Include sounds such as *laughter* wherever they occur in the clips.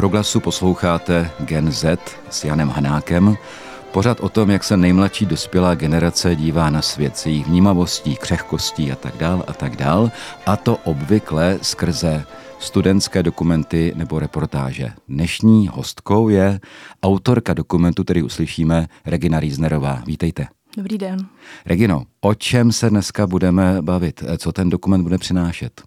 Proglasu posloucháte Gen Z s Janem Hanákem, pořád o tom, jak se nejmladší dospělá generace dívá na svět s jejich vnímavostí, křehkostí a tak dál a tak dál. A to obvykle skrze studentské dokumenty nebo reportáže. Dnešní hostkou je autorka dokumentu, který uslyšíme, Regina Riesnerová. Vítejte. Dobrý den. Regino, o čem se dneska budeme bavit? Co ten dokument bude přinášet?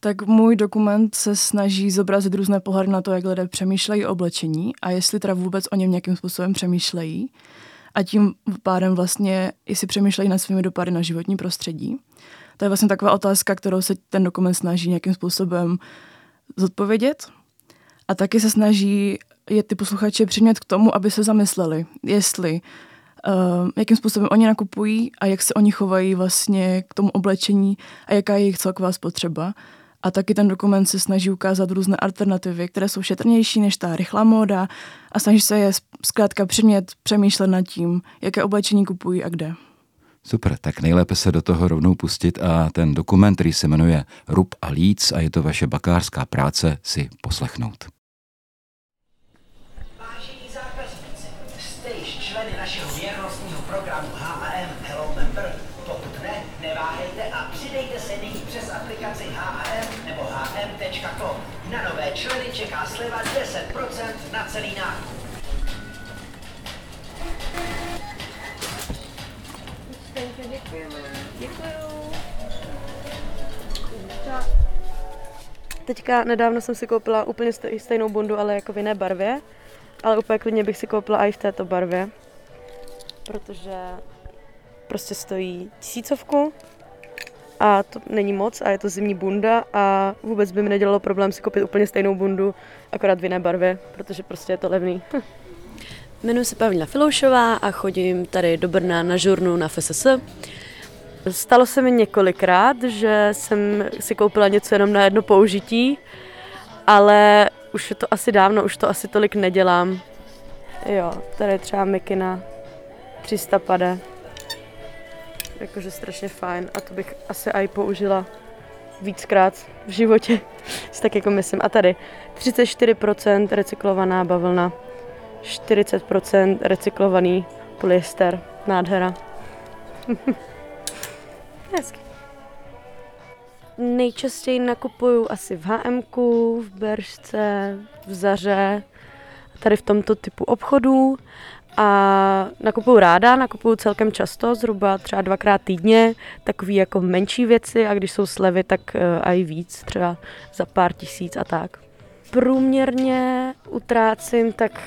Tak můj dokument se snaží zobrazit různé pohledy na to, jak lidé přemýšlejí o oblečení a jestli teda vůbec o něm nějakým způsobem přemýšlejí. A tím pádem vlastně, jestli přemýšlejí nad svými dopady na životní prostředí. To je vlastně taková otázka, kterou se ten dokument snaží nějakým způsobem zodpovědět. A taky se snaží je ty posluchače přimět k tomu, aby se zamysleli, jestli uh, jakým způsobem oni nakupují a jak se oni chovají vlastně k tomu oblečení a jaká je jejich celková spotřeba. A taky ten dokument se snaží ukázat různé alternativy, které jsou šetrnější než ta rychlá móda a snaží se je zkrátka přimět přemýšlet nad tím, jaké oblečení kupují a kde. Super, tak nejlépe se do toho rovnou pustit a ten dokument, který se jmenuje Rub a líc a je to vaše bakářská práce, si poslechnout. Teďka nedávno jsem si koupila úplně stejnou bundu, ale jako v jiné barvě. Ale úplně klidně bych si koupila i v této barvě. Protože prostě stojí tisícovku a to není moc a je to zimní bunda a vůbec by mi nedělalo problém si koupit úplně stejnou bundu, akorát v jiné barvě, protože prostě je to levný. Jmenuji se Pavlína Filoušová a chodím tady do Brna na žurnu na FSS. Stalo se mi několikrát, že jsem si koupila něco jenom na jedno použití, ale už je to asi dávno, už to asi tolik nedělám. Jo, tady je třeba mikina 300 pade. Jakože strašně fajn a to bych asi i použila víckrát v životě, si *laughs* tak jako myslím. A tady 34% recyklovaná bavlna, 40% recyklovaný polyester, nádhera. *laughs* Hezky. Nejčastěji nakupuju asi v HM, v Beržce, v Zaře, tady v tomto typu obchodů. A nakupuju ráda, nakupuju celkem často, zhruba třeba dvakrát týdně, takový jako menší věci a když jsou slevy, tak uh, i víc, třeba za pár tisíc a tak. Průměrně utrácím tak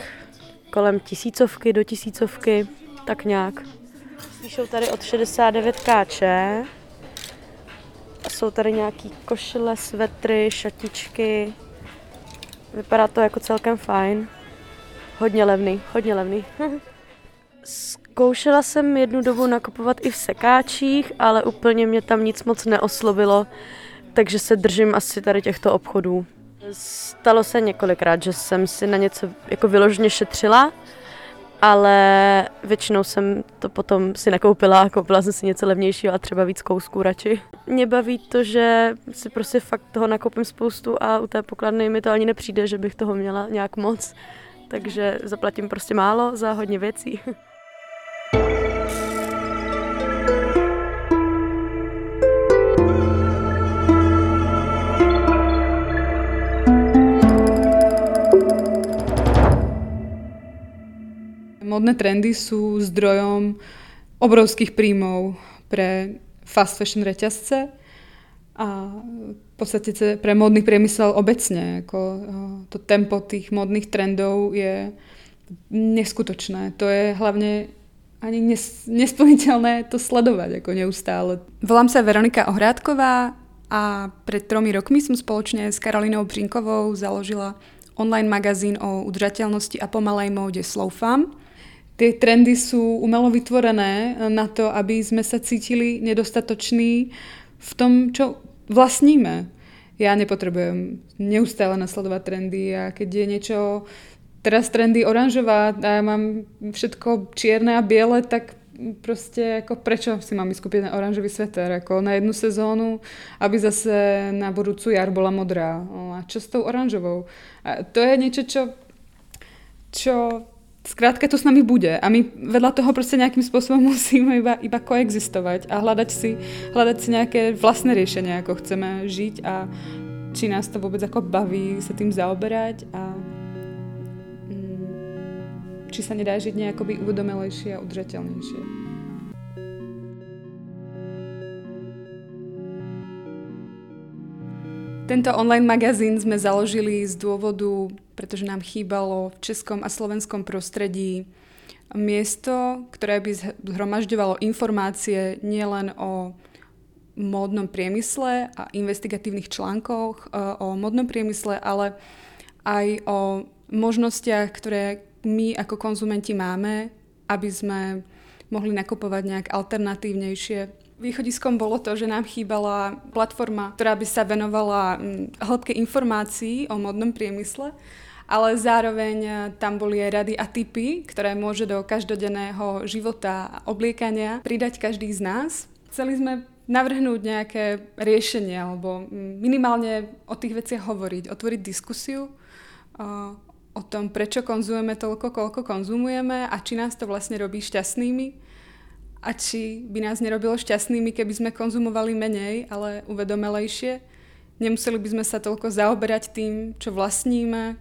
kolem tisícovky do tisícovky, tak nějak. Píšou tady od 69 kč. A jsou tady nějaký košile, svetry, šatičky. Vypadá to jako celkem fajn. Hodně levný, hodně levný. Zkoušela jsem jednu dobu nakupovat i v sekáčích, ale úplně mě tam nic moc neoslovilo, takže se držím asi tady těchto obchodů. Stalo se několikrát, že jsem si na něco jako vyloženě šetřila, ale většinou jsem to potom si nekoupila, koupila jsem si něco levnějšího a třeba víc kousků radši. Mě baví to, že si prostě fakt toho nakoupím spoustu a u té pokladny mi to ani nepřijde, že bych toho měla nějak moc, takže zaplatím prostě málo za hodně věcí. Modné trendy sú zdrojom obrovských príjmov pre fast fashion reťazce a v podstate pre modný priemysel obecne. Ako to tempo tých modných trendov je neskutočné. To je hlavne ani nes, nesplniteľné to sledovať ako neustále. Volám sa Veronika Ohrádková a pred tromi rokmi som spoločne s Karolinou Břinkovou založila online magazín o udržateľnosti a pomalej móde Slowfam ty trendy sú umelo vytvorené na to, aby sme sa cítili nedostatoční v tom, čo vlastníme. Ja nepotrebujem neustále nasledovať trendy a keď je niečo teraz trendy oranžová a ja mám všetko čierne a biele, tak prostě jako prečo si mám skúpiť na oranžový sveter, jako na jednu sezónu, aby zase na budúcu jar bola modrá. A čo s tou oranžovou? A to je niečo, čo, čo Zkrátka to s nami bude a my vedľa toho prostě nějakým způsobem *laughs* musíme iba, iba koexistovať a hľadať si, hľadať si nějaké vlastné riešenia, ako chceme žiť a či nás to vůbec jako baví se tým zaoberať a mm, či sa nedá žiť nejakoby uvedomelejšie a udržateľnejšie. Tento online magazín sme založili z dôvodu, pretože nám chýbalo v českom a slovenskom prostredí miesto, ktoré by zhromažďovalo informácie nielen o módnom priemysle a investigatívnych článkoch e, o módnom priemysle, ale aj o možnostiach, ktoré my ako konzumenti máme, aby sme mohli nakupovať nejak alternatívnejšie Východiskom bolo to, že nám chýbala platforma, ktorá by sa venovala mm, hĺbke informácií o modnom priemysle, ale zároveň e, tam boli aj rady a typy, ktoré môže do každodenného života a obliekania pridať každý z nás. Chceli sme navrhnúť nejaké riešenie alebo mm, minimálne o tých veciach hovoriť, otvoriť diskusiu e, o tom, prečo konzumujeme toľko, koľko konzumujeme a či nás to vlastne robí šťastnými a či by nás nerobilo šťastnými, keby sme konzumovali menej, ale uvedomelejšie. Nemuseli by sme sa toľko zaoberať tým, čo vlastníme,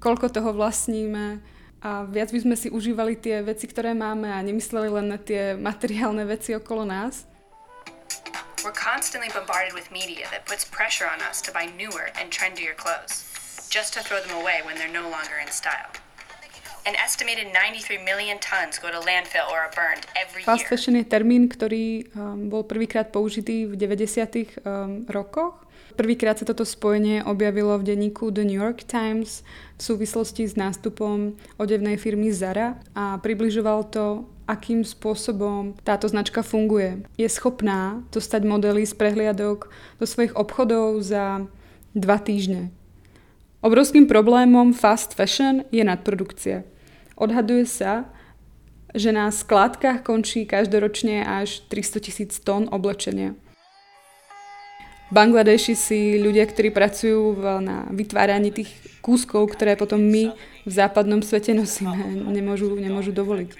koľko toho vlastníme a viac by sme si užívali tie veci, ktoré máme a nemysleli len na tie materiálne veci okolo nás. We're constantly bombarded with media that puts pressure on us to buy newer and trendier clothes, just to throw them away when they're no longer in style. Fast fashion je termín, ktorý um, bol prvýkrát použitý v 90. Um, rokoch. Prvýkrát sa toto spojenie objavilo v denníku The New York Times v súvislosti s nástupom odevnej firmy Zara a približoval to, akým spôsobom táto značka funguje. Je schopná dostať modely z prehliadok do svojich obchodov za dva týždne. Obrovským problémom fast fashion je nadprodukcia. Odhaduje sa, že na skládkach končí každoročne až 300 tisíc tón oblečenia. Bangladeši si ľudia, ktorí pracujú na vytváraní tých kúskov, ktoré potom my v západnom svete nosíme, nemôžu, nemôžu dovoliť.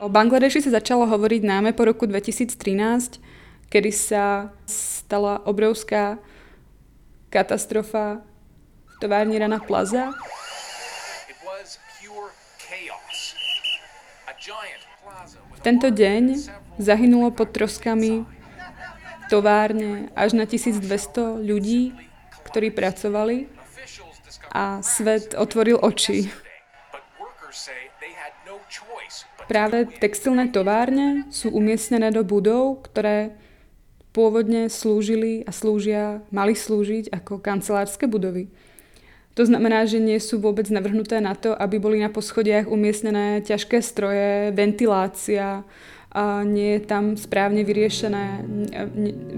O Bangladeši sa začalo hovoriť náme po roku 2013, kedy sa stala obrovská katastrofa tovární Rana Plaza. V tento deň zahynulo pod troskami továrne až na 1200 ľudí, ktorí pracovali a svet otvoril oči. Práve textilné továrne sú umiestnené do budov, ktoré pôvodne slúžili a slúžia, mali slúžiť ako kancelárske budovy. To znamená, že nie sú vôbec navrhnuté na to, aby boli na poschodiach umiestnené ťažké stroje, ventilácia, a nie je tam správne vyriešené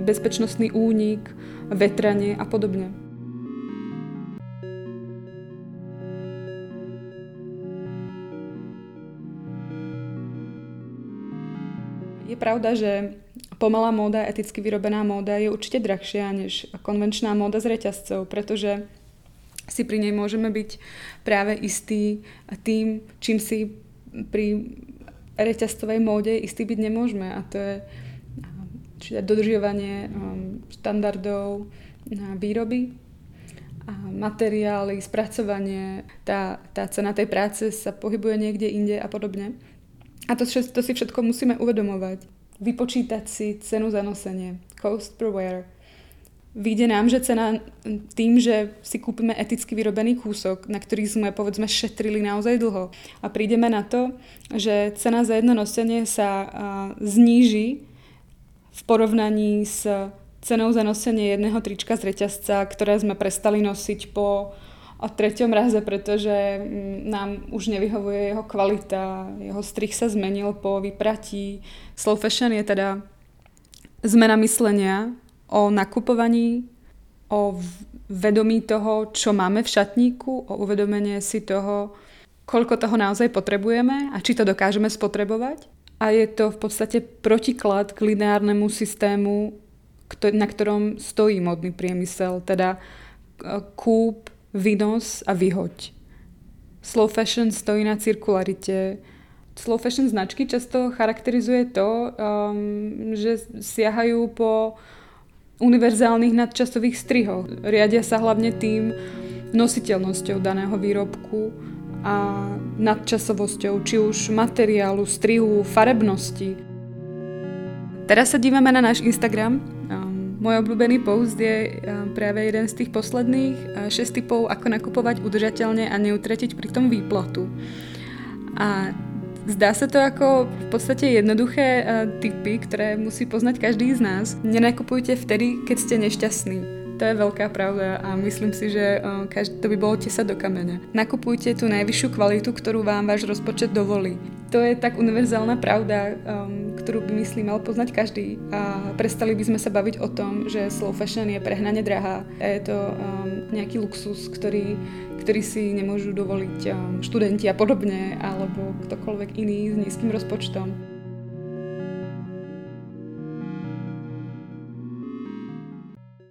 bezpečnostný únik, vetranie a podobne. Je pravda, že pomalá móda, eticky vyrobená móda je určite drahšia než konvenčná móda z reťazcov, pretože si pri nej môžeme byť práve istý tým, čím si pri reťazcovej móde istý byť nemôžeme a to je čiže dodržiavanie um, štandardov výroby a materiály, spracovanie, tá, tá cena tej práce sa pohybuje niekde inde a podobne. A to, to si všetko musíme uvedomovať. Vypočítať si cenu za nosenie, cost per wear, Vyjde nám, že cena tým, že si kúpime eticky vyrobený kúsok, na ktorý sme povedzme šetrili naozaj dlho a prídeme na to, že cena za jedno nosenie sa zníži v porovnaní s cenou za nosenie jedného trička z reťazca, ktoré sme prestali nosiť po a treťom raze, pretože mm, nám už nevyhovuje jeho kvalita, jeho strich sa zmenil po vypratí. Slow fashion je teda zmena myslenia o nakupovaní, o vedomí toho, čo máme v šatníku, o uvedomenie si toho, koľko toho naozaj potrebujeme a či to dokážeme spotrebovať. A je to v podstate protiklad k lineárnemu systému, na ktorom stojí modný priemysel, teda e, kúp, vynos a vyhoď. Slow fashion stojí na cirkularite. Slow fashion značky často charakterizuje to, um, že siahajú po univerzálnych nadčasových strihoch. Riadia sa hlavne tým nositeľnosťou daného výrobku a nadčasovosťou, či už materiálu, strihu, farebnosti. Teraz sa dívame na náš Instagram, môj obľúbený post je eh, práve jeden z tých posledných 6 eh, typov, ako nakupovať udržateľne a neutratiť pri tom výplatu. A Zdá sa to ako v podstate jednoduché uh, typy, ktoré musí poznať každý z nás. Nenakupujte vtedy, keď ste nešťastní. To je veľká pravda a myslím si, že to by bolo tesať do kamene. Nakupujte tú najvyššiu kvalitu, ktorú vám váš rozpočet dovolí. To je tak univerzálna pravda, um, ktorú by myslím mal poznať každý a prestali by sme sa baviť o tom, že slow fashion je prehnane drahá a je to um, nejaký luxus, ktorý, ktorý si nemôžu dovoliť um, študenti a podobne alebo ktokoľvek iný s nízkym rozpočtom.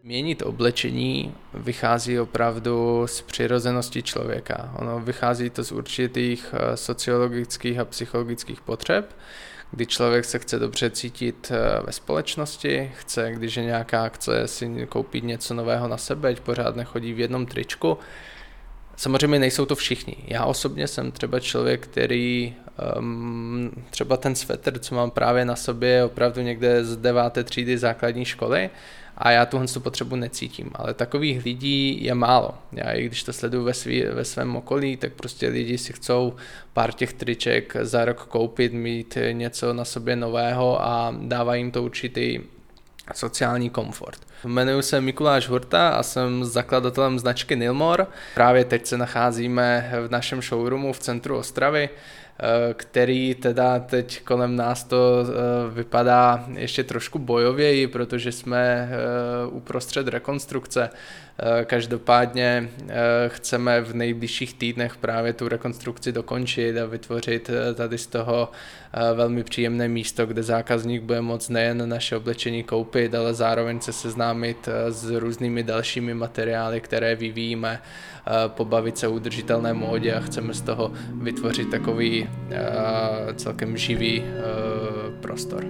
Měnit oblečení vychází opravdu z přirozenosti člověka. Ono vychází to z určitých eh, sociologických a psychologických potřeb, kdy člověk se chce dobře cítit eh, ve společnosti, chce, když je nějaká akce, si koupit něco nového na sebe, ať pořád nechodí v jednom tričku. Samozřejmě nejsou to všichni. Já osobně jsem třeba člověk, který um, třeba ten svetr, co mám právě na sobě, opravdu někde z deváté třídy základní školy a já tuhle tu potřebu necítím. Ale takových lidí je málo. Já i když to sleduju ve, svý, ve svém okolí, tak prostě lidi si chcou pár těch triček za rok koupit, mít něco na sobě nového a dává jim to určitý sociální komfort. Jmenuji se Mikuláš Hurta a jsem zakladatelem značky Nilmor. Právě teď se nacházíme v našem showroomu v centru Ostravy. Eh, který teda teď kolem nás to eh, vypadá ještě trošku bojověji, protože jsme eh, uprostřed rekonstrukce. Každopádně chceme v nejbližších týdnech právě tu rekonstrukci dokončit a vytvořit tady z toho velmi příjemné místo, kde zákazník bude moct nejen naše oblečení koupit, ale zároveň se seznámit s různými dalšími materiály, které vyvíjíme pobavit se o udržitelné módě a chceme z toho vytvořit takový celkem živý prostor.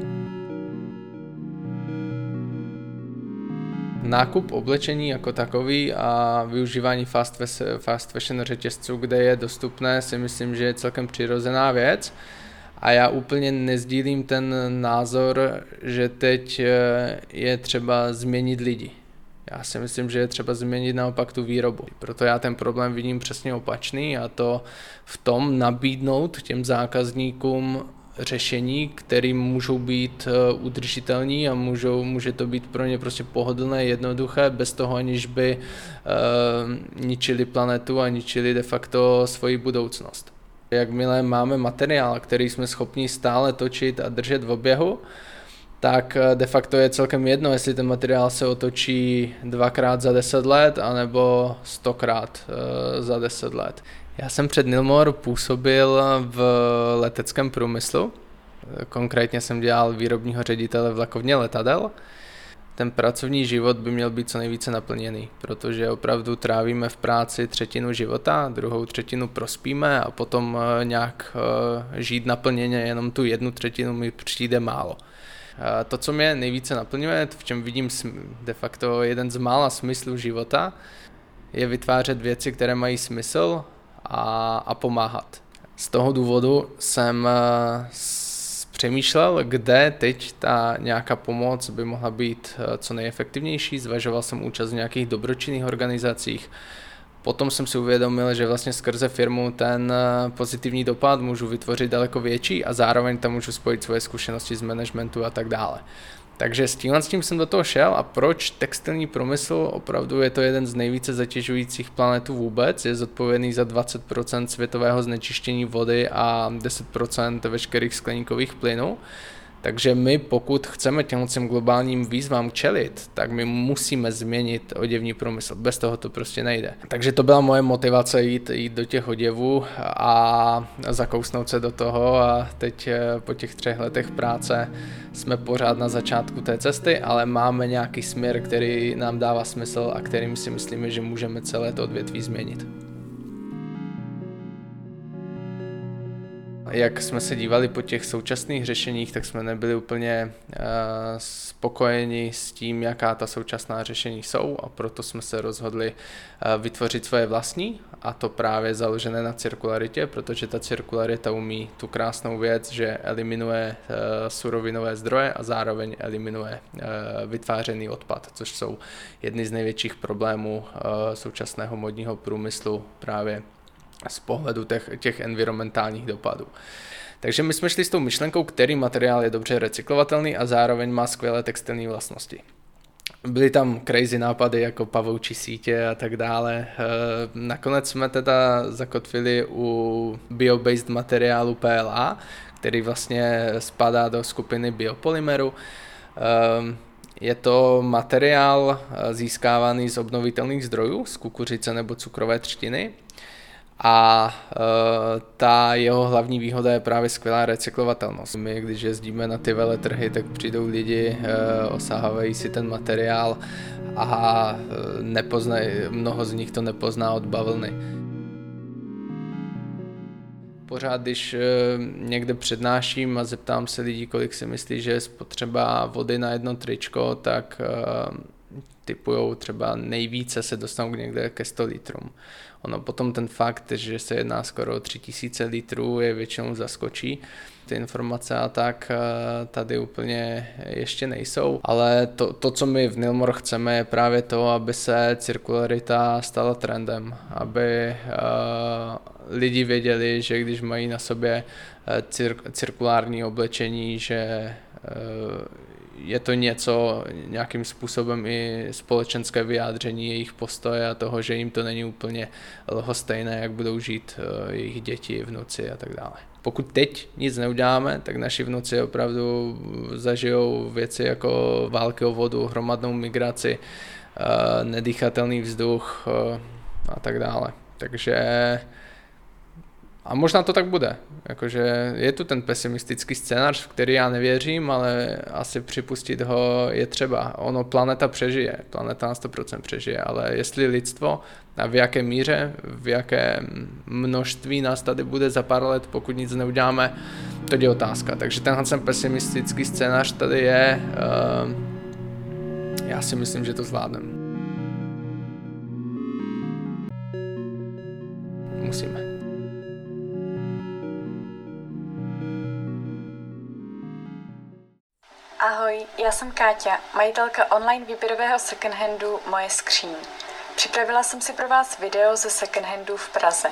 Nákup oblečení jako takový a využívání fast, fast fashion řetězců, kde je dostupné, si myslím, že je celkem přirozená věc. A já úplně nezdílím ten názor, že teď je třeba změnit lidi. Já si myslím, že je třeba změnit naopak tu výrobu. Proto já ten problém vidím přesně opačný a to v tom nabídnout těm zákazníkům řešení, které můžou být eh, udržitelní a můžou, může to být pro ně prostě pohodlné, jednoduché, bez toho aniž by uh, ničili planetu a ničili de facto svoji budoucnost. Jakmile máme materiál, který jsme schopni stále točit a držet v oběhu, tak eh, de facto je celkem jedno, jestli ten materiál se otočí dvakrát za deset let, anebo stokrát za deset let. Já jsem před Nilmor působil v leteckém průmyslu, konkrétně jsem dělal výrobního ředitele v lakovně letadel. Ten pracovní život by měl být co nejvíce naplněný, protože opravdu trávíme v práci třetinu života, druhou třetinu prospíme a potom eh, nějak žít naplněně jenom tu jednu třetinu mi přijde málo. To, co mě nejvíce naplňuje, v čem vidím de facto jeden z mála smyslů života, je vytvářet věci, které mají smysl a, a pomáhat. Z toho důvodu jsem eh, přemýšlel, kde teď ta nějaká pomoc by mohla být eh, co nejefektivnější. Zvažoval jsem účast v nějakých dobročinných organizacích, Potom jsem si uvědomil, že vlastně skrze firmu ten eh, pozitivní dopad můžu vytvořit daleko větší a zároveň tam můžu spojit svoje zkušenosti z managementu a tak dále. Takže s tímhle s tím jsem do toho šel a proč textilní průmysl opravdu je to jeden z nejvíce zatěžujících planetů vůbec, je zodpovědný za 20% světového znečištění vody a 10% veškerých skleníkových plynů Takže my, pokud chceme těmhle globálním výzvám čelit, tak my musíme změnit oděvní průmysl. Bez toho to prostě nejde. Takže to byla moje motivace jít, jít do těch oděvů a zakousnout se do toho a teď eh, po těch třech letech práce jsme pořád na začátku té cesty, ale máme nějaký směr, který nám dává smysl a kterým si myslíme, že můžeme celé to odvětví změnit. Jak jsme se dívali po těch současných řešeních, tak jsme nebyli úplně uh, spokojeni s tím, jaká ta současná řešení jsou a proto jsme se rozhodli uh, vytvořit svoje vlastní a to právě založené na cirkularitě, protože ta cirkularita umí tu krásnou věc, že eliminuje uh, surovinové zdroje a zároveň eliminuje vytvářený odpad, což jsou jedny z největších problémů současného modního průmyslu právě z pohledu těch, těch environmentálních dopadů. Takže my jsme šli s tou myšlenkou, který materiál je dobře recyklovatelný a zároveň má skvělé textilní vlastnosti. Byly tam crazy nápady jako pavoučí sítě a tak dále. Eh, nakonec jsme teda zakotvili u bio-based materiálu PLA, který vlastně spadá do skupiny biopolymeru. Eh, je to materiál eh, získávaný z obnovitelných zdrojů, z kukuřice nebo cukrové třtiny a uh, ta jeho hlavní výhoda je právě skvělá recyklovatelnost. My, když jezdíme na ty veletrhy, tak přijdou lidi, uh, osahávají si ten materiál a uh, nepoznají, mnoho z nich to nepozná od bavlny. Pořád, když někde přednáším a zeptám se lidí, kolik si myslí, že je spotřeba vody na jedno tričko, tak typujou třeba nejvíce se dostanou někde ke 100 litrům. Ono potom ten fakt, že se jedná skoro o 3000 litrů, je většinou zaskočí. Ty informace a tak eh, tady úplně ještě nejsou, ale to, to co my v Nilmor chceme, je právě to, aby se cirkularita stala trendem, aby uh, lidi věděli, že když mají na sobě eh, cir- cirkulární oblečení, že uh, je to něco, nějakým způsobem i společenské vyjádření jejich postoje a toho, že jim to není úplně lhostejné, jak budou žít eh, jejich děti, vnuci a tak dále. Pokud teď nic neuděláme, tak naši vnuci opravdu zažijou věci jako války o vodu, hromadnou migraci, eh, nedýchatelný vzduch eh, a tak dále. Takže a možná to tak bude. Jakože je tu ten pesimistický scénář, v který já nevěřím, ale asi připustit ho je třeba. Ono planeta přežije, planeta na 100% přežije, ale jestli lidstvo a v jaké míře, v jaké množství nás tady bude za pár let, pokud nic neuděláme, to je otázka. Takže tenhle ten pesimistický scénář tady je, uh, já si myslím, že to zvládneme. Musíme. Ahoj, já jsem Káťa, majitelka online výběrového secondhandu Moje skříň. Připravila jsem si pro vás video ze secondhandu v Praze.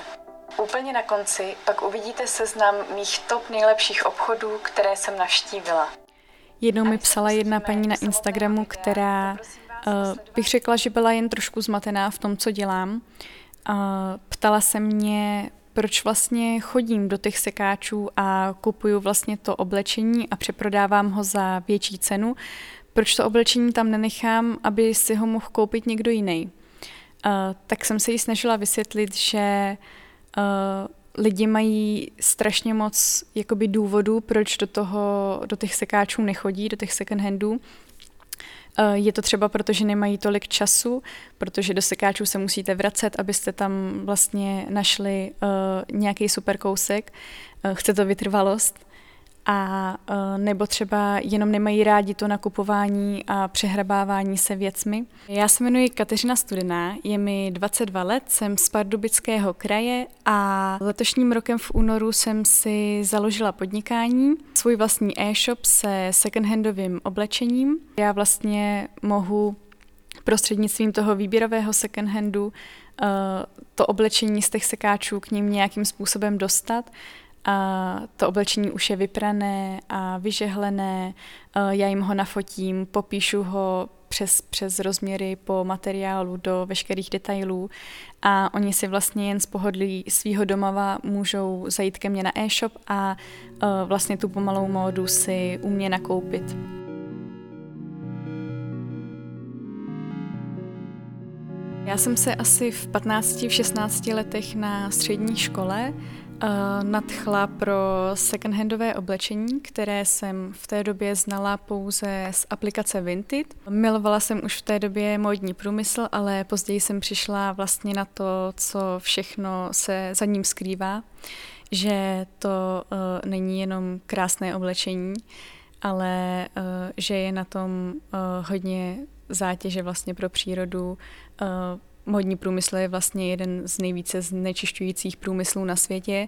Úplně na konci pak uvidíte seznam mých top nejlepších obchodů, které jsem navštívila. Jednou mi psala jedna paní na Instagramu, která uh, bych řekla, že byla jen trošku zmatená v tom, co dělám. Uh, ptala se mě, proč vlastně chodím do těch sekáčů a kupuju vlastně to oblečení a přeprodávám ho za větší cenu, proč to oblečení tam nenechám, aby si ho mohl koupit někdo jiný. Uh, tak jsem se jí snažila vysvětlit, že uh, lidi mají strašně moc jakoby důvodů, proč do, toho, do těch sekáčů nechodí, do těch second handů je to třeba proto, že nemají tolik času, protože do sekáčů se musíte vracet, abyste tam vlastně našli uh, nějaký super kousek. Uh, chce to vytrvalost a e, nebo třeba jenom nemají rádi to nakupování a přehrabávání se věcmi. Já se jmenuji Kateřina Studená, je mi 22 let, jsem z Pardubického kraje a letošním rokem v únoru jsem si založila podnikání, svůj vlastní e-shop se secondhandovým oblečením. Já vlastně mohu prostřednictvím toho výběrového secondhandu uh, to oblečení z těch sekáčů k ním nějakým způsobem dostat a to oblečení už je vyprané a vyžehlené, já jim ho nafotím, popíšu ho přes, přes rozměry po materiálu do veškerých detailů a oni si vlastně jen z pohodlí svého domova můžou zajít ke mně na e-shop a uh, vlastně tu pomalou módu si u mě nakoupit. Já jsem se asi v 15, v 16 letech na střední škole nadchla pro secondhandové oblečení, které jsem v té době znala pouze z aplikace Vinted. Milovala jsem už v té době módní průmysl, ale později jsem přišla vlastně na to, co všechno se za ním skrývá, že to uh, není jenom krásné oblečení, ale uh, že je na tom uh, hodně zátěže vlastně pro přírodu, uh, Modní průmysl je vlastně jeden z nejvíce znečišťujících průmyslů na světě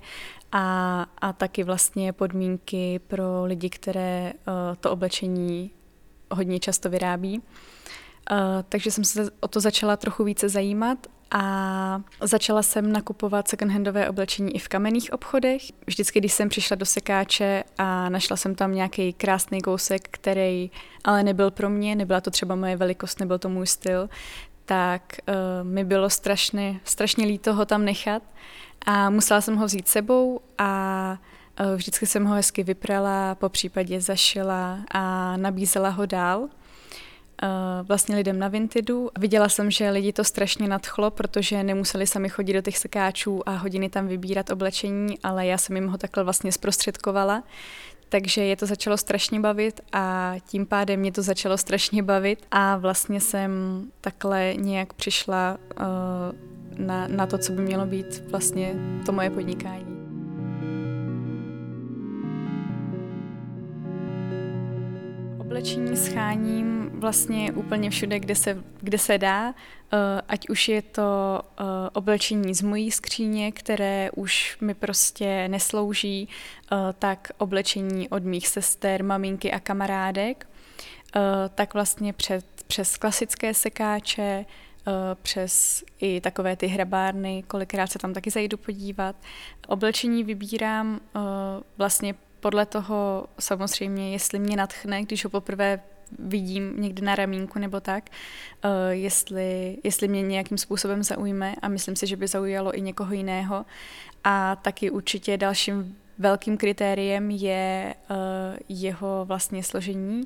a, a taky vlastně podmínky pro lidi, které uh, to oblečení hodně často vyrábí. Uh, takže jsem se o to začala trochu více zajímat a začala jsem nakupovat secondhandové oblečení i v kamenných obchodech. Vždycky, když jsem přišla do sekáče a našla jsem tam nějaký krásný kousek, který ale nebyl pro mě, nebyla to třeba moje velikost, nebyl to můj styl, tak uh, mi bylo strašně, strašně líto ho tam nechat a musela jsem ho vzít sebou a uh, vždycky jsem ho hezky vyprala, po případě zašila a nabízela ho dál uh, vlastně lidem na Vintedu. Viděla jsem, že lidi to strašně nadchlo, protože nemuseli sami chodit do těch sekáčů a hodiny tam vybírat oblečení, ale já jsem jim ho takhle vlastně zprostředkovala. Takže je to začalo strašně bavit a tím pádem mě to začalo strašně bavit a vlastně jsem takhle nějak přišla uh, na, na to, co by mělo být vlastně to moje podnikání. Oblečení scháním vlastně úplně všude, kde se, kde se dá, eh, ať už je to eh, oblečení z mojí skříně, které už mi prostě neslouží, eh, tak oblečení od mých sester, maminky a kamarádek, tak vlastně před, přes klasické sekáče, přes i takové ty hrabárny, kolikrát se tam taky zajdu podívat. Oblečení vybírám vlastně podle toho samozřejmě, jestli mě natchne, když ho poprvé vidím někde na ramínku nebo tak, uh, jestli, jestli mě nějakým způsobem zaujme a myslím si, že by zaujalo i někoho jiného. A taky určitě dalším velkým kritériem je uh, jeho vlastně složení,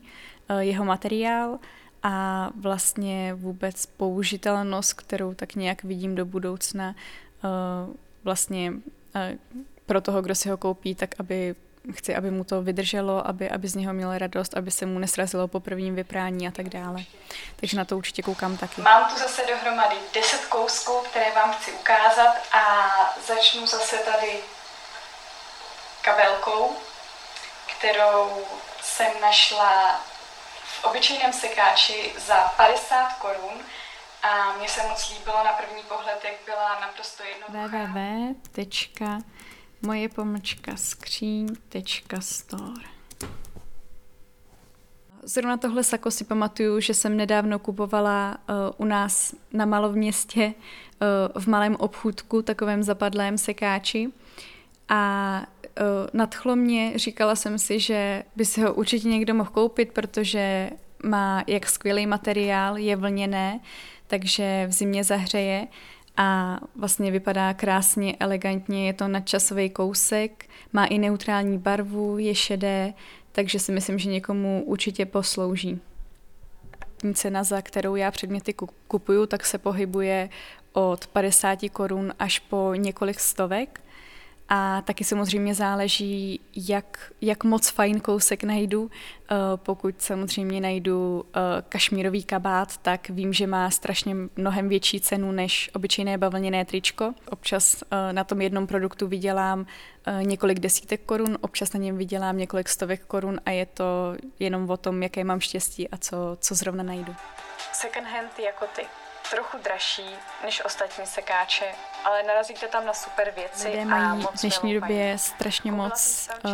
uh, jeho materiál a vlastně vůbec použitelnost, kterou tak nějak vidím do budoucna vlastně pro toho, kdo si ho koupí, tak aby chci, aby mu to vydrželo, aby, aby z něho měl radost, aby se mu nesrazilo po prvním vyprání a tak dále. Takže na to určitě koukám taky. Mám tu zase dohromady 10 kousků, které vám chci ukázat a začnu zase tady kabelkou, kterou jsem našla v obyčejném sekáči za 50 korun a mně se moc líbilo na první pohled, jak byla naprosto jednoduchá. www moje pomlčka skříň.store Zrovna tohle sako si pamatuju, že jsem nedávno kupovala uh, u nás na malovměstě uh, v malém obchůdku, takovém zapadlém sekáči. A uh, nadchlo mě, říkala jsem si, že by si ho určitě někdo mohl koupit, protože má jak skvělý materiál, je vlněné, takže v zimě zahřeje a vlastně vypadá krásně, elegantně, je to nadčasový kousek, má i neutrální barvu, je šedé, takže si myslím, že někomu určitě poslouží. Cena, za kterou já předměty kupuju, tak se pohybuje od 50 korun až po několik stovek. A taky samozřejmě záleží, jak, jak moc fajn kousek najdu. Eh, pokud samozřejmě najdu eh, kašmírový kabát, tak vím, že má strašně mnohem větší cenu než obyčejné bavlněné tričko. Občas eh, na tom jednom produktu vydělám několik desítek korun, občas na něm vydělám několik stovek korun a je to jenom o tom, jaké mám štěstí a co, co zrovna najdu. Second hand jako ty. Trochu dražší než ostatní sekáče, ale narazíte tam na super věci Lidé a mají moc v dnešní době strašně moc uh,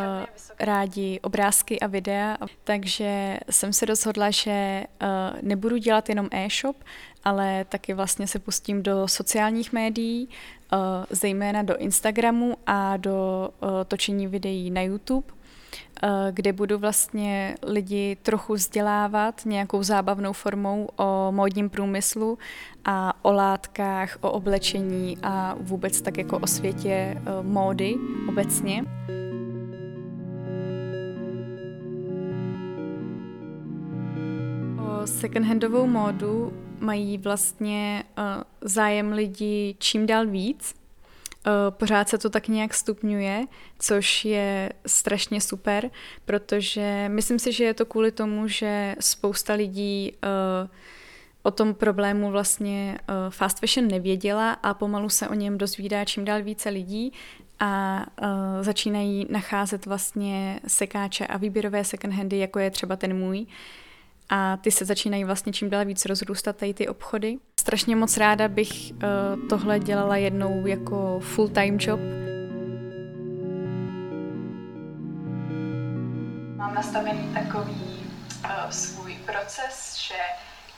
rádi obrázky a videa, takže jsem se rozhodla, že uh, nebudu dělat jenom e-shop, ale taky vlastně se pustím do sociálních médií, uh, zejména do Instagramu a do uh, točení videí na YouTube kde budu vlastně lidi trochu vzdělávat nějakou zábavnou formou o módním průmyslu a o látkách, o oblečení a vůbec tak jako o světě uh, módy obecně. O secondhandovou módu mají vlastně uh, zájem lidi čím dál víc. Uh, pořád se to tak nějak stupňuje, což je strašně super, protože myslím si, že je to kvůli tomu, že spousta lidí uh, o tom problému vlastně uh, fast fashion nevěděla a pomalu se o něm dozvídá čím dál více lidí a začínají nacházet vlastně sekáče a výběrové secondhandy, jako je třeba ten můj, a ty se začínají vlastně čím dál víc rozrůstat tady ty obchody. Strašně moc ráda bych uh, tohle dělala jednou jako full-time job. Mám nastavený takový uh, svůj proces, že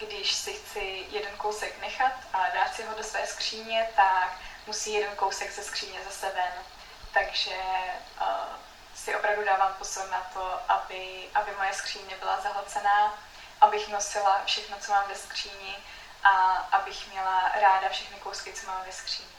když si chci jeden kousek nechat a dát si ho do své skříně, tak musí jeden kousek ze skříně zase ven. Takže uh, si opravdu dávám pozor na to, aby, aby moje skříň nebyla zahlcená, abych nosila všechno, co mám ve skříni a abych měla ráda všechny kousky, co mám ve skříni.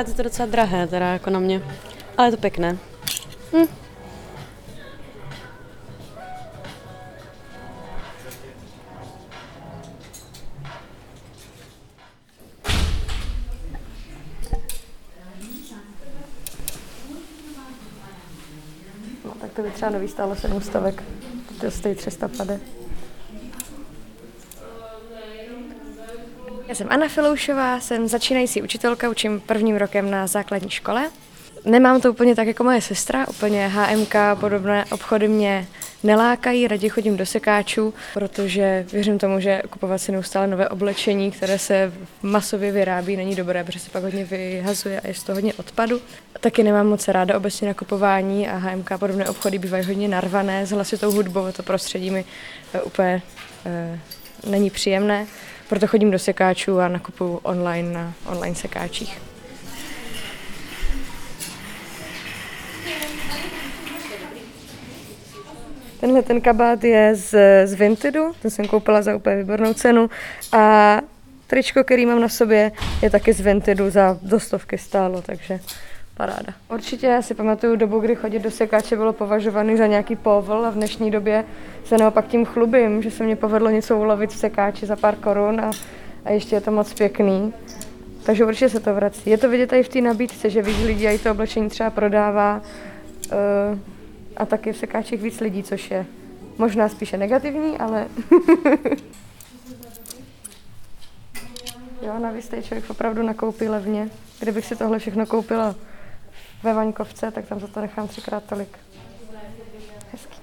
Akorát je to docela drahé, teda jako na mě. Ale je to pěkné. Hm. No, tak to by třeba nový stálo 7 stovek. To stojí 300 pade. Já jsem Anna Filoušová, jsem začínající učitelka, učím prvním rokem na základní škole. Nemám to úplně tak jako moje sestra, úplně HMK, podobné obchody mě nelákají, raději chodím do sekáčů, protože věřím tomu, že kupovat si neustále nové oblečení, které se masově vyrábí, není dobré, protože se pak hodně vyhazuje a je z toho hodně odpadu. Taky nemám moc ráda obecně nakupování a HMK podobné obchody bývají hodně narvané s hlasitou hudbou, to prostředí mi eh, úplně e, není příjemné. Proto chodím do sekáčů a nakupuju online na online sekáčích. Tenhle ten kabát je z, z Vintedu, ten jsem koupila za úplně výbornou cenu a tričko, který mám na sobě, je taky z Vintedu, za do stovky stálo, takže paráda. Určitě já si pamatuju dobu, kdy chodit do sekáče bylo považovaný za nějaký povol a v dnešní době se naopak tím chlubím, že se mě povedlo něco ulovit v sekáči za pár korun a, a ještě je to moc pěkný. Takže určitě se to vrací. Je to vidět i v té nabídce, že víc lidí i to oblečení třeba prodává uh, a taky v sekáčích víc lidí, což je možná spíše negativní, ale *laughs* jo, navíc tady člověk opravdu nakoupí levně. Kdybych si tohle všechno koupila ve Vaňkovce, tak tam za to nechám třikrát tolik. Hezký.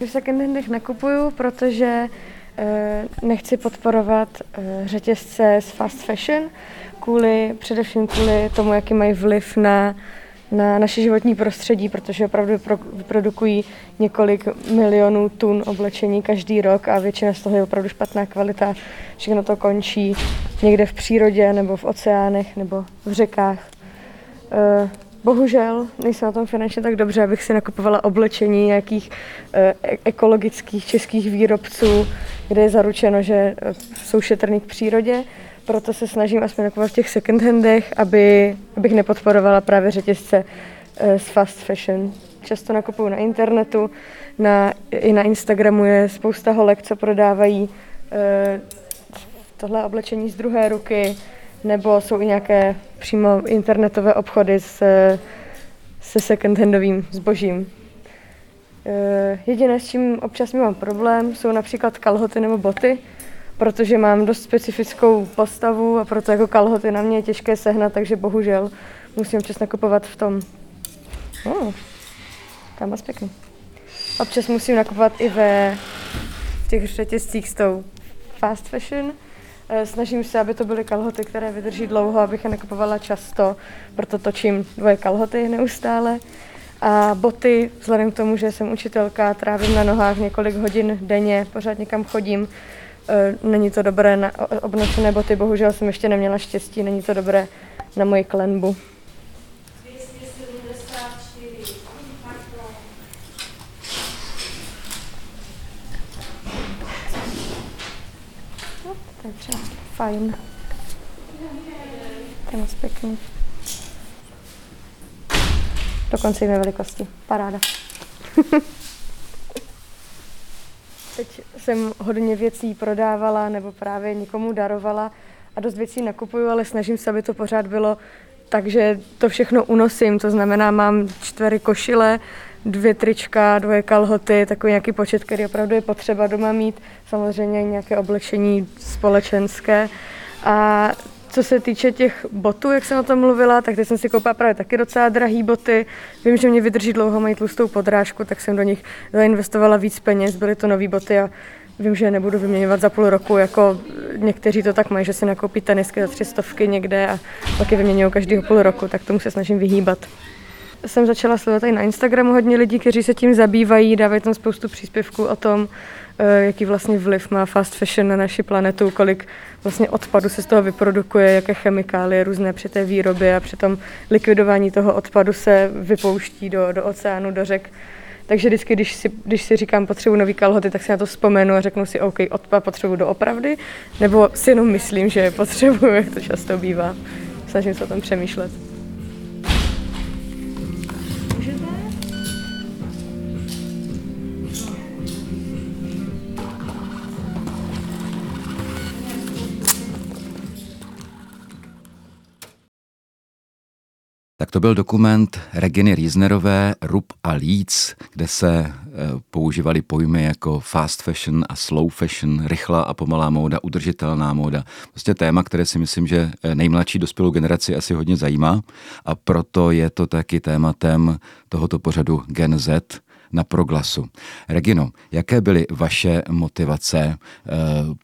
V secondhandech nekupuju, protože eh, nechci podporovat eh, řetězce z fast fashion, kvůli, především kvůli tomu, jaký mají vliv na, na naše životní prostředí, protože opravdu vyprodukují několik milionů tun oblečení každý rok a většina z toho je opravdu špatná kvalita. Všechno to končí někde v přírodě nebo v oceánech nebo v řekách. Eh, bohužel nejsem na tom finančně tak dobře, abych si nakupovala oblečení nějakých eh, ekologických českých výrobců, kde je zaručeno, že eh, jsou šetrný k přírodě. Proto se snažím aspoň nakupovat v těch second handech, aby, abych nepodporovala právě řetězce z fast fashion. Často nakupuju na internetu, na, i na Instagramu je spousta holek, co prodávají tohle oblečení z druhé ruky, nebo jsou i nějaké přímo internetové obchody s, se second-handovým zbožím. Eh, jediné, s čím občas mám problém, jsou například kalhoty nebo boty, protože mám dost specifickou postavu a proto jako kalhoty na mě je těžké sehnat, takže bohužel musím občas nakupovat v tom. Oh, tam moc pěkný. Občas musím nakupovat i ve těch řetězcích s tou fast fashion. Eh, snažím se, aby to byly kalhoty, které vydrží dlouho, abych je nekupovala často, proto točím dvoje kalhoty neustále. A boty, vzhledem k tomu, že jsem učitelka, trávím na nohách několik hodin denně, pořád někam chodím, není to dobré na obnocené boty, bohužel jsem ještě neměla štěstí, není to dobré na moji klenbu. No, fajn. To je moc pěkný. Dokonce jiné velikosti. Paráda. *laughs* Teď jsem hodně věcí prodávala nebo právě někomu darovala a dost věcí nakupuju, ale snažím se, aby to pořád bylo tak, že to všechno unosím. To znamená, mám čtvery košile, dvě trička, dvoje kalhoty, takový nějaký počet, který opravdu je potřeba doma mít. Samozřejmě nějaké oblečení společenské. A co se týče těch botů, jak jsem o tom mluvila, tak teď jsem si koupila právě taky docela drahý boty. Vím, že mě vydrží dlouho, mají tlustou podrážku, tak jsem do nich zainvestovala víc peněz. Byly to nové boty a vím, že je nebudu vyměňovat za půl roku, jako někteří to tak mají, že si nakoupí tenisky za tři stovky někde a pak je vyměňují každého půl roku, tak tomu se snažím vyhýbat. Jsem začala sledovat i na Instagramu hodně lidí, kteří se tím zabývají, dávají tam spoustu příspěvků o tom, jaký vlastně vliv má fast fashion na naši planetu, kolik vlastně odpadu se z toho vyprodukuje, jaké chemikálie různé při té výrobě a při tom likvidování toho odpadu se vypouští do, do oceánu, do řek. Takže vždycky, když si, když si říkám potřebu nový kalhoty, tak si na to vzpomenu a řeknu si, OK, odpad potřebuji doopravdy, nebo si jenom myslím, že je potřebuju, *laughs* jak to často bývá. Snažím se o tom přemýšlet. Tak to byl dokument Reginy Riesnerové Rub a Leeds, kde se e, používaly pojmy jako fast fashion a slow fashion, rychlá a pomalá móda, udržitelná móda. Prostě téma, které si myslím, že e, nejmladší dospělou generaci asi hodně zajímá a proto je to taky tématem tohoto pořadu Gen Z, na proglasu. Regino, jaké byly vaše motivace e,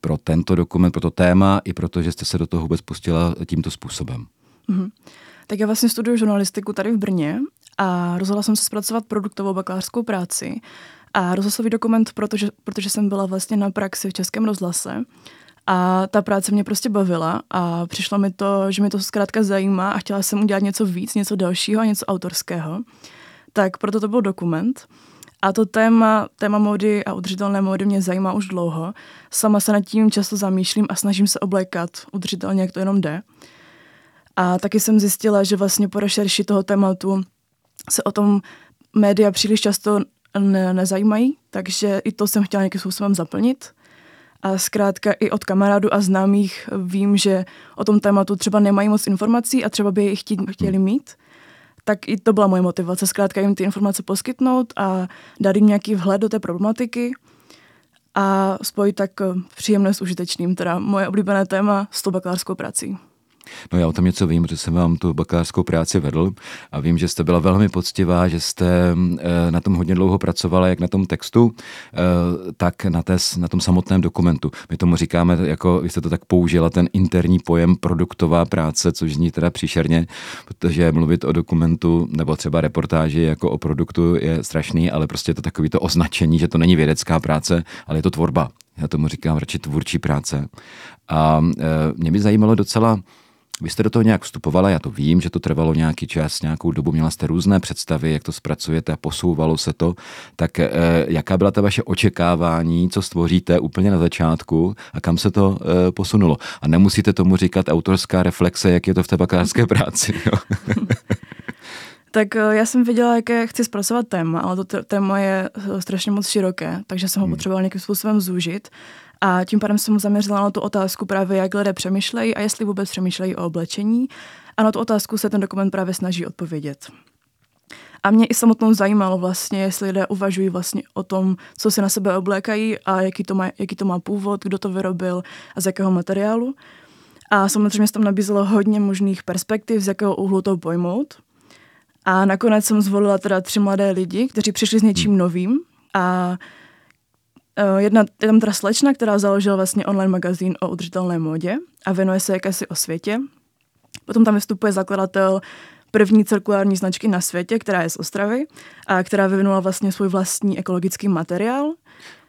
pro tento dokument, pro to téma i proto, že jste se do toho vůbec pustila tímto způsobem? Mm-hmm. Tak já vlastně studuju žurnalistiku tady v Brně a rozhodla jsem se zpracovat produktovou bakalářskou práci a rozhlasový dokument, protože, protože jsem byla vlastně na praxi v Českém rozhlase a ta práce mě prostě bavila a přišlo mi to, že mi to zkrátka zajímá a chtěla jsem udělat něco víc, něco dalšího a něco autorského. Tak proto to byl dokument. A to téma, téma módy a udržitelné módy mě zajímá už dlouho. Sama se nad tím často zamýšlím a snažím se oblékat udržitelně, jak to jenom jde. A taky jsem zjistila, že vlastně po rešerši toho tématu se o tom média příliš často ne- nezajímají, takže i to jsem chtěla nějakým způsobem zaplnit. A zkrátka i od kamarádů a známých vím, že o tom tématu třeba nemají moc informací a třeba by je chtěli mít. Tak i to byla moje motivace, zkrátka jim ty informace poskytnout a dát jim nějaký vhled do té problematiky a spojit tak příjemné s užitečným, teda moje oblíbené téma s tou bakalářskou prací. No já o tom něco vím, protože jsem vám tu bakalářskou práci vedl a vím, že jste byla velmi poctivá, že jste eh, na tom hodně dlouho pracovala, jak na tom textu, eh, tak na, té, na tom samotném dokumentu. My tomu říkáme, jako vy jste to tak použila, ten interní pojem produktová práce, což zní teda příšerně, protože mluvit o dokumentu nebo třeba reportáži jako o produktu je strašný, ale prostě je to takový to označení, že to není vědecká práce, ale je to tvorba. Já tomu říkám radši tvůrčí práce. A e, mě by zajímalo docela, vy jste do toho nějak vstupovala, já to vím, že to trvalo nějaký čas, nějakou dobu, měla jste různé představy, jak to zpracujete a posouvalo se to. Tak eh, jaká byla ta vaše očekávání, co stvoříte úplně na začátku a kam se to eh, posunulo? A nemusíte tomu říkat autorská reflexe, jak je to v té bakalářské *laughs* práci. Jo? *laughs* Tak eh, já jsem věděla, jaké chci zpracovat téma, ale to téma je strašně moc široké, takže jsem ho hmm. potřebovala nějakým způsobem zúžit. A tím pádem jsem zaměřila na tu otázku právě, jak lidé přemýšlejí a jestli vůbec přemýšlejí o oblečení. A na tu otázku se ten dokument právě snaží odpovědět. A mě i samotnou zajímalo vlastně, jestli lidé uvažují vlastně o tom, co si na sebe oblékají a jaký to má, jaký to má původ, kdo to vyrobil a z jakého materiálu. A samozřejmě se tam nabízelo hodně možných perspektiv, z jakého úhlu to pojmout. A nakonec jsem zvolila teda tři mladé lidi, kteří přišli s něčím hmm. novým. A jedna, je tam teda slečna, která založila vlastně online magazín o udržitelné módě a věnuje se jakési o světě. Potom tam vystupuje zakladatel první cirkulární značky na světě, která je z Ostravy a která vyvinula vlastně svůj vlastní ekologický materiál.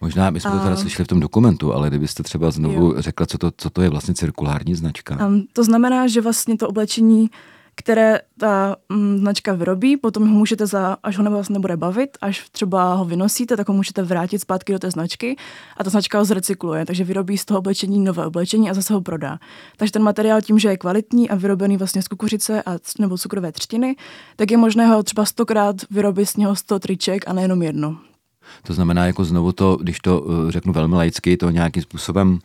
Možná bychom to teda slyšeli v tom dokumentu, ale kdybyste třeba znovu jo. řekla, co to, co to je vlastně cirkulární značka. Um, to znamená, že vlastně to oblečení které ta mm, značka vyrobí, potom ho můžete, za, až ho nebo vás nebude bavit, až třeba ho vynosíte, tak ho můžete vrátit zpátky do té značky a ta značka ho zrecykluje, takže vyrobí z toho oblečení nové oblečení a zase ho prodá. Takže ten materiál tím, že je kvalitní a vyrobený vlastně z kukuřice a, nebo cukrové třtiny, tak je možné ho třeba stokrát vyrobit z něho 100 triček a nejenom jedno. To znamená, jako znovu to, když to eh, řeknu velmi laicky, to nějakým způsobem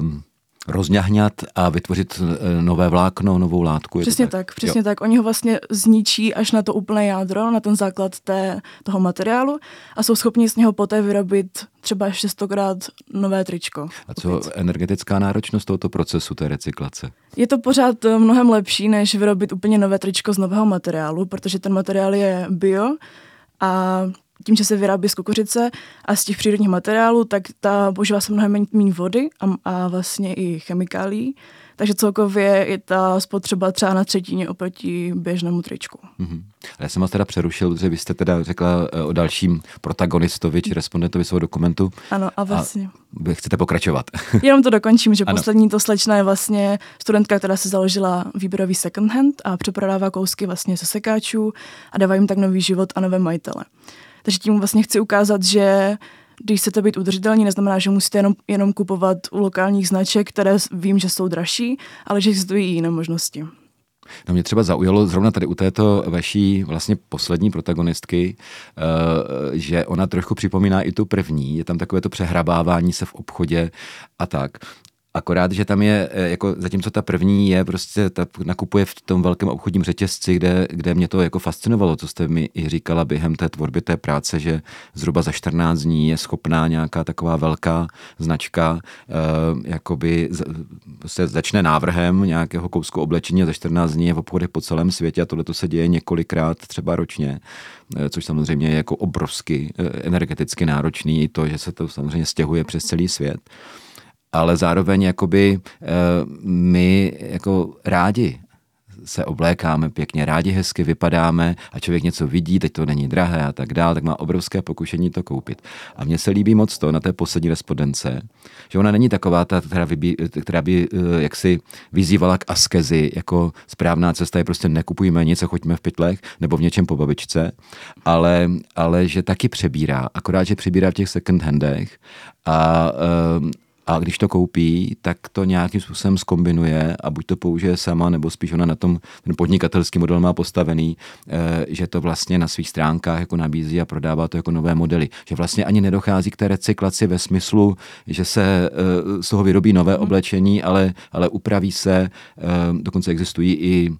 um rozňahňat a vytvořit eh, nové vlákno, novou látku. Přesně tak? tak, přesně jo. tak. Oni ho vlastně zničí až na to úplné jádro, na ten základ té, toho materiálu a jsou schopni z něho poté vyrobit třeba ještě stokrát nové tričko. A co opět. energetická náročnost tohoto procesu, té recyklace? Je to pořád eh, mnohem lepší, než vyrobit úplně nové tričko z nového materiálu, protože ten materiál je bio a tím, že se vyrábí z kukuřice a z těch přírodních materiálů, tak ta používá se mnohem méně vody a, a vlastně i chemikálí. Takže celkově je ta spotřeba třeba na třetině oproti běžnému tričku. Mm-hmm. Já jsem vás teda přerušil, že vy jste teda řekla eh, o dalším protagonistovi či respondentovi svého dokumentu. Ano, a vlastně. A vy chcete pokračovat. *laughs* Jenom to dokončím, že ano. poslední to slečna je vlastně studentka, která se založila výběrový second hand a přeprodává kousky vlastně ze sekáčů a dává jim tak nový život a nové majitele. Takže tím vlastně chci ukázat, že když chcete být udržitelní, neznamená, že musíte jenom, jenom kupovat u lokálních značek, které vím, že jsou dražší, ale že existují i jiné možnosti. No mě třeba zaujalo zrovna tady u této vaší vlastně poslední protagonistky, uh, že ona trochu připomíná i tu první, je tam takové to přehrabávání se v obchodě a tak. Akorát, že tam je, eh, jako zatímco ta první je prostě, ta nakupuje v tom velkém obchodním řetězci, kde, kde mě to jako fascinovalo, co jste mi i říkala během té tvorby té práce, že zhruba za 14 dní je schopná nějaká taková velká značka, eh, jakoby prostě začne návrhem nějakého kousku oblečení a za 14 dní je v obchodech po celém světě a tohle to se děje několikrát třeba ročně eh, což samozřejmě je jako obrovsky eh, energeticky náročný, i to, že se to samozřejmě stěhuje přes celý svět ale zároveň jakoby eh, my jako rádi se oblékáme pěkně, rádi hezky vypadáme a člověk něco vidí, teď to není drahé a tak dále, tak má obrovské pokušení to koupit. A mně se líbí moc to na té poslední respondence, že ona není taková ta, která, by, která by eh, jaksi vyzývala k askezi, jako správná cesta je prostě nekupujme nic a choďme v pytlech nebo v něčem po babičce, ale, ale že taky přebírá, akorát, že přebírá v těch second handech a, eh, a když to koupí, tak to nějakým způsobem skombinuje a buď to použije sama, nebo spíš ona na tom ten podnikatelský model má postavený, eh, že to vlastně na svých stránkách jako nabízí a prodává to jako nové modely. Že vlastně ani nedochází k té recyklaci ve smyslu, že se eh, z toho vyrobí nové mhm. oblečení, ale, ale upraví se, eh, dokonce existují i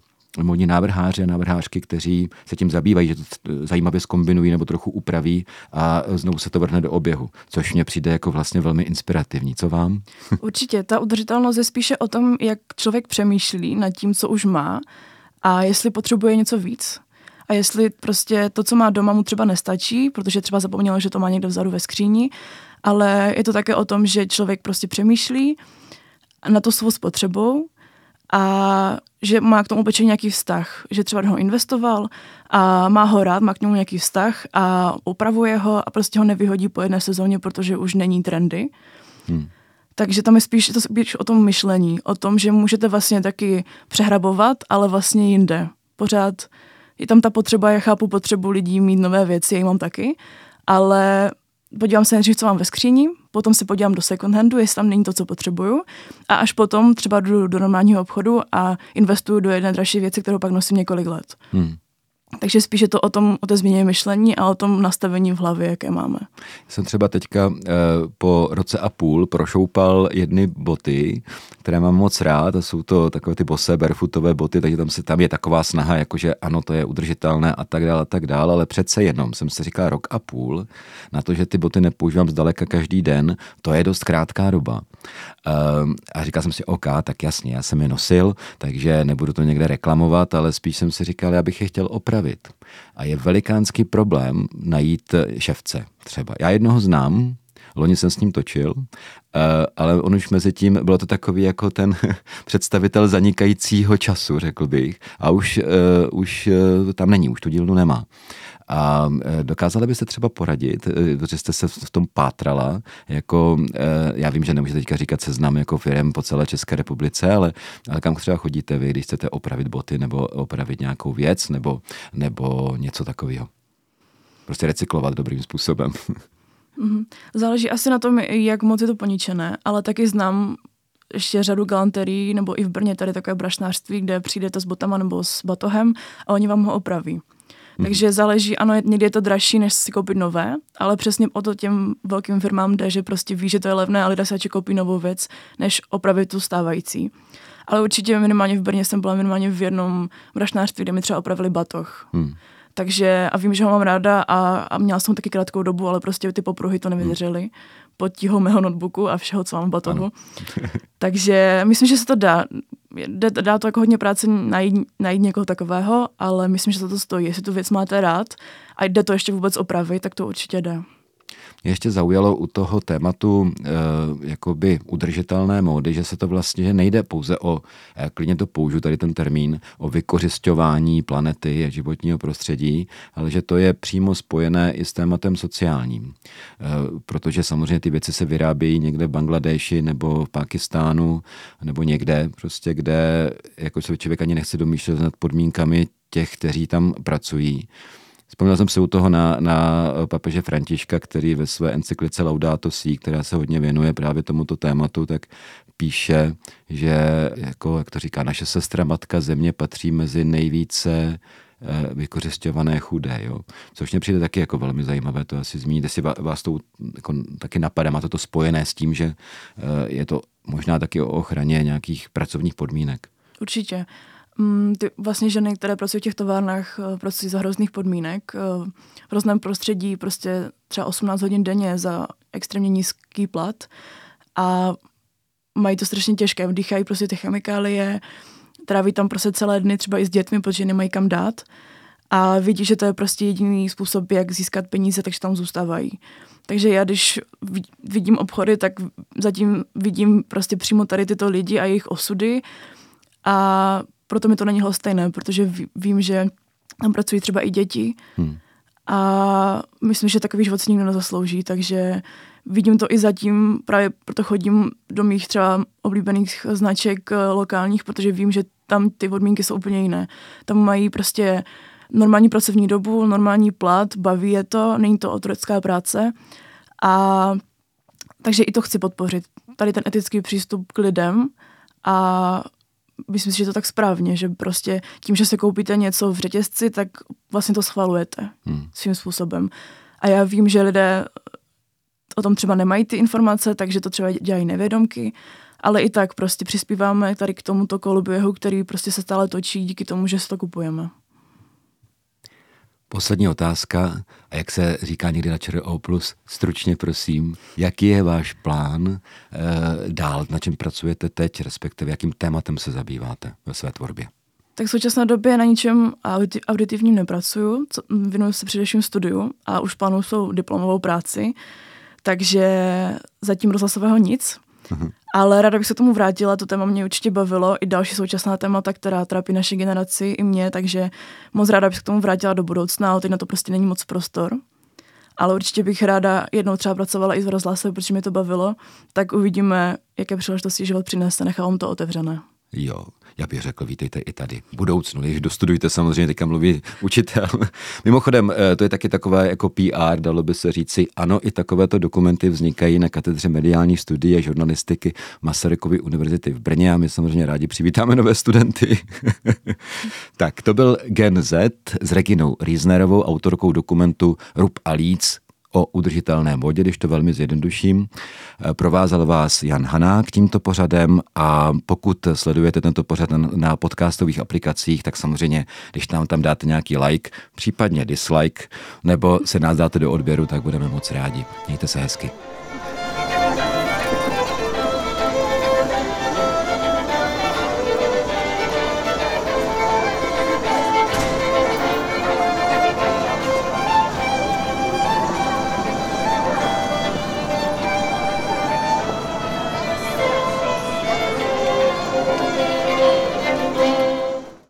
modní návrháři a návrhářky, kteří se tím zabývají, že to zajímavě zkombinují nebo trochu upraví a znovu se to vrhne do oběhu, což mně přijde jako vlastně velmi inspirativní. Co vám? *laughs* Určitě, ta udržitelnost je spíše o tom, jak člověk přemýšlí nad tím, co už má a jestli potřebuje něco víc. A jestli prostě to, co má doma, mu třeba nestačí, protože třeba zapomněl, že to má někde vzadu ve skříni, ale je to také o tom, že člověk prostě přemýšlí na to svou spotřebou a že má k tomu oblečení nějaký vztah, že třeba ho investoval a má ho rád, má k němu nějaký vztah a upravuje ho a prostě ho nevyhodí po jedné sezóně, protože už není trendy. Hmm. Takže tam je spíš, to spíš o tom myšlení, o tom, že můžete vlastně taky přehrabovat, ale vlastně jinde. Pořád je tam ta potřeba, já chápu potřebu lidí mít nové věci, já ji mám taky, ale podívám se nejdřív, co mám ve skříni, potom si podívám do second handu, jestli tam není to, co potřebuju a až potom třeba jdu do normálního obchodu a investuju do jedné dražší věci, kterou pak nosím několik let. Hmm. Takže spíše to o tom, o té změně myšlení a o tom nastavení v hlavě, jaké máme. Jsem třeba teďka e, po roce a půl prošoupal jedny boty, které mám moc rád a jsou to takové ty bose barefootové boty, takže tam, se, tam je taková snaha, jakože ano, to je udržitelné a tak dále a tak dále, ale přece jenom jsem si říkal rok a půl na to, že ty boty nepoužívám zdaleka každý den, to je dost krátká doba. E, a říkal jsem si, OK, tak jasně, já jsem je nosil, takže nebudu to někde reklamovat, ale spíš jsem si říkal, já bych je chtěl opravit. A je velikánský problém najít ševce třeba. Já jednoho znám, Loni jsem s ním točil, eh, ale on už mezi tím, bylo to takový jako ten *laughs* představitel zanikajícího času, řekl bych. A už, uh, už tam není, už tu dílnu nemá. A dokázali byste třeba poradit, protože jste se v tom pátrala, jako já vím, že nemůžete teďka říkat seznam jako firm po celé České republice, ale, ale kam třeba chodíte vy, když chcete opravit boty nebo opravit nějakou věc nebo, nebo něco takového? Prostě recyklovat dobrým způsobem. Mm-hmm. *laughs* Záleží asi na tom, jak moc je to poničené, ale taky znám ještě řadu galanterií, nebo i v Brně tady takové brašnářství, kde přijdete s botama nebo s batohem a oni vám ho opraví. Mm-hmm. Takže záleží, ano, někdy je to dražší, než si koupit nové, ale přesně o to těm velkým firmám jde, že prostě ví, že to je levné a lidé se koupí novou věc, než opravit tu stávající. Ale určitě minimálně v Brně jsem byla minimálně v jednom brašnářství, kde mi třeba opravili batoh. Hmm. Takže a vím, že ho mám ráda a, a měla jsem taky krátkou dobu, ale prostě ty popruhy to nevydržely hmm. pod tíhou mého notebooku a všeho, co mám v batohu. *laughs* Takže myslím, že se to dá. Dá, dá to jako hodně práce najít, najít někoho takového, ale myslím, že se to stojí. Jestli tu věc máte rád a jde to ještě vůbec opravit, tak to určitě jde. Mě ještě zaujalo u toho tématu e, jakoby udržitelné módy, že se to vlastně že nejde pouze o, e, klidně to použiju tady ten termín, o vykořišťování planety a životního prostředí, ale že to je přímo spojené i s tématem sociálním. E, protože samozřejmě ty věci se vyrábějí někde v Bangladeši nebo v Pakistánu nebo někde, prostě kde jako se člověk ani nechce domýšlet nad podmínkami těch, kteří tam pracují. Vzpomněl jsem se u toho na, na papeže Františka, který ve své encyklice Laudato Si, která se hodně věnuje právě tomuto tématu, tak píše, že jako, jak to říká, naše sestra matka země patří mezi nejvíce eh, vykořišťované chudé, jo. Což mě přijde taky jako velmi zajímavé to asi zmínit, jestli vás to jako, taky napadá, má to to spojené s tím, že eh, je to možná taky o ochraně nějakých pracovních podmínek. Určitě. Mm, ty vlastně ženy, které pracují v těch továrnách, eh, pracují za hrozných podmínek, eh, v hrozném prostředí, prostě třeba 18 hodin denně za extrémně nízký plat a mají to strašně těžké, vdýchají prostě ty chemikálie, tráví tam prostě celé dny třeba i s dětmi, protože nemají kam dát. A vidí, že to je prostě jediný způsob, jak získat peníze, takže tam zůstávají. Takže já, když vidím obchody, tak zatím vidím prostě přímo tady tyto lidi a jejich osudy. A proto mi to není stejné, protože vím, že tam pracují třeba i děti hmm. a myslím, že takový život si nikdo nezaslouží, takže vidím to i zatím, právě proto chodím do mých třeba oblíbených značek eh, lokálních, protože vím, že tam ty podmínky jsou úplně jiné. Tam mají prostě normální pracovní dobu, normální plat, baví je to, není to otrocká práce a takže i to chci podpořit. Tady ten etický přístup k lidem a myslím si, že to tak správně, že prostě tím, že se koupíte něco v řetězci, tak vlastně to schvalujete hmm. svým způsobem. A já vím, že lidé o tom třeba nemají ty informace, takže to třeba dělají nevědomky, ale i tak prostě přispíváme tady k tomuto koloběhu, který prostě se stále točí díky tomu, že si to kupujeme. Poslední otázka, a jak se říká někdy na ČRO+, stručně prosím, jaký je váš plán e, dál, na čem pracujete teď, respektive jakým tématem se zabýváte ve své tvorbě? Tak v současné době na ničem auditivním nepracuju, věnuju se především studiu a už plánuju svou diplomovou práci, takže zatím rozhlasového nic. Uh-huh. Ale ráda bych se tomu vrátila, to téma mě určitě bavilo, i další současná témata, která trápí naši generaci i mě, takže moc ráda bych se k tomu vrátila do budoucna, ale teď na to prostě není moc prostor. Ale určitě bych ráda jednou třeba pracovala i s rozhlasem, protože mi to bavilo, tak uvidíme, jaké příležitosti život přinese, nechávám to otevřené. Jo, já bych řekl, vítejte i tady. V budoucnu, když dostudujte samozřejmě, teďka mluví učitel. *laughs* Mimochodem, eh, to je taky takové jako PR, dalo by se říci, ano, i takovéto dokumenty vznikají na katedře mediální studie žurnalistiky Masarykovy univerzity v Brně a my samozřejmě rádi přivítáme nové studenty. *laughs* tak, to byl Gen Z s Reginou Riesnerovou, autorkou dokumentu Rub a Líc, o udržitelné vodě, když to velmi zjednoduším. Eh, provázel vás Jan Hanák tímto pořadem a pokud sledujete tento pořad na podcastových aplikacích, tak samozřejmě, když nám tam dáte nějaký like, případně dislike, nebo se nás dáte do odběru, tak budeme moc rádi. Mějte se hezky.